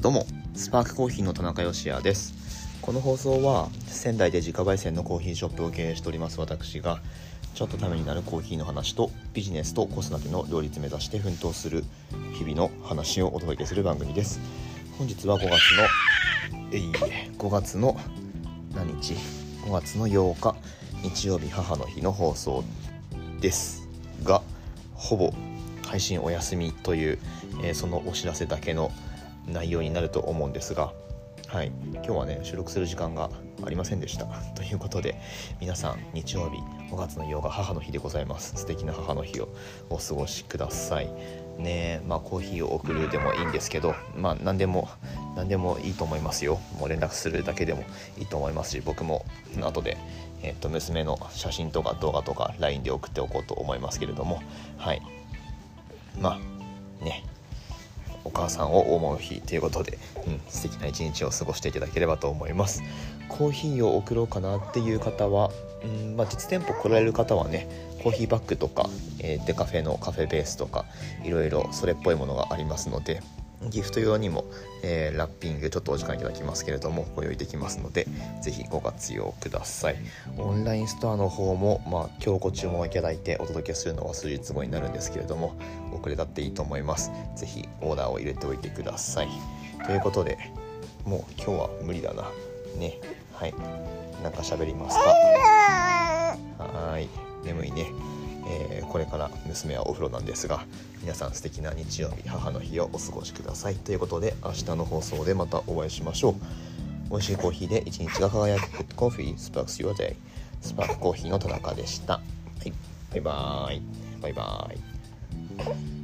どうもスパークコーヒーの田中芳也です。この放送は仙台で自家焙煎のコーヒーショップを経営しております私がちょっとためになるコーヒーの話とビジネスと子育ての両立目指して奮闘する日々の話をお届けする番組です。本日は5月のえい5月の何日？5月の8日日曜日母の日の放送ですがほぼ配信お休みという、えー、そのお知らせだけの内容になると思うんですが、はい、今日はね収録する時間がありませんでした。ということで皆さん日曜日5月の8日母の日でございます。素敵な母の日をお過ごしください。ねまあコーヒーを送るでもいいんですけどまあ何でも何でもいいと思いますよ。もう連絡するだけでもいいと思いますし僕も後でえっと娘の写真とか動画とか LINE で送っておこうと思いますけれども。はい。まあね。母さんを思う日ということで、うん、素敵な一日を過ごしていただければと思います。コーヒーを送ろうかなっていう方は、うんまあ、実店舗来られる方はねコーヒーバッグとか、えー、デカフェのカフェベースとかいろいろそれっぽいものがありますのでギフト用にも、えー、ラッピングちょっとお時間いただきますけれどもご用意できますのでぜひご活用ください。オンラインストアの方も、まあ、今日ご注文いただいてお届けするのは数日後になるんですけれども遅れたっていいと思います。ぜひオーダーを入れておいてください。ということでもう今日は無理だな。ね。はい。なんか喋りますか、これから娘はお風呂なんですが皆さん素敵な日曜日母の日をお過ごしください。ということで明日の放送でまたお会いしましょう。美味しいコーヒーで一日が輝く。Good Coffee Sparks Your Day スパークコーヒーの田中でした、はい、バイバーイ。バイバーイ。